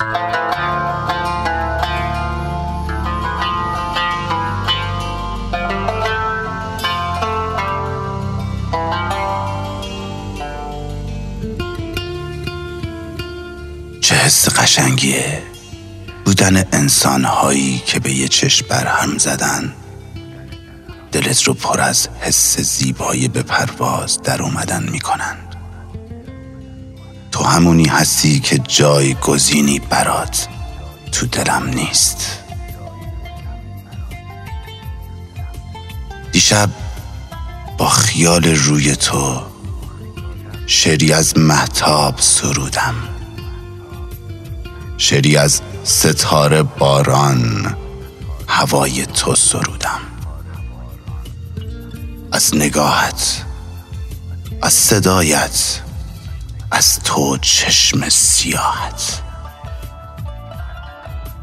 چه حس قشنگیه بودن انسان هایی که به یه چشم برهم زدن. دلت رو پر از حس زیبایی به پرواز در اومدن می‌کنند تو همونی هستی که جای گزینی برات تو دلم نیست. دیشب با خیال روی تو شعری از محتاب سرودم. شعری از ستاره باران هوای تو سرودم. از نگاهت از صدایت از تو چشم سیاهت.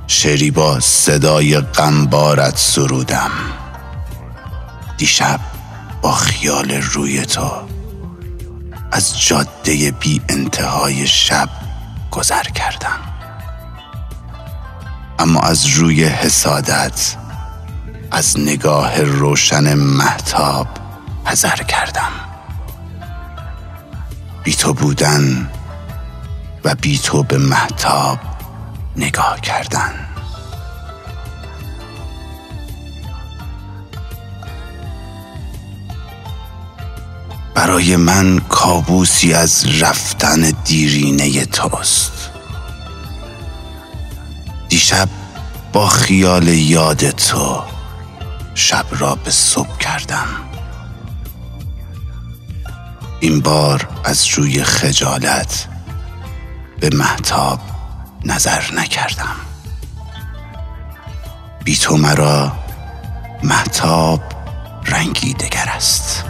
شعری با صدای غمبارت سرودم. دیشب با خیال روی تو از جاده بی انتهای شب گذر کردم. اما از روی حسادت از نگاه روشن محتاب حذر کردم. بی تو بودن و بی تو به محتاب نگاه کردن. برای من کابوسی از رفتن دیرینه توست. دیشب با خیال یاد تو شب را به صبح کردم. این بار از روی خجالت به محتاب نظر نکردم. بی تو مرا محتاب رنگی دگر است.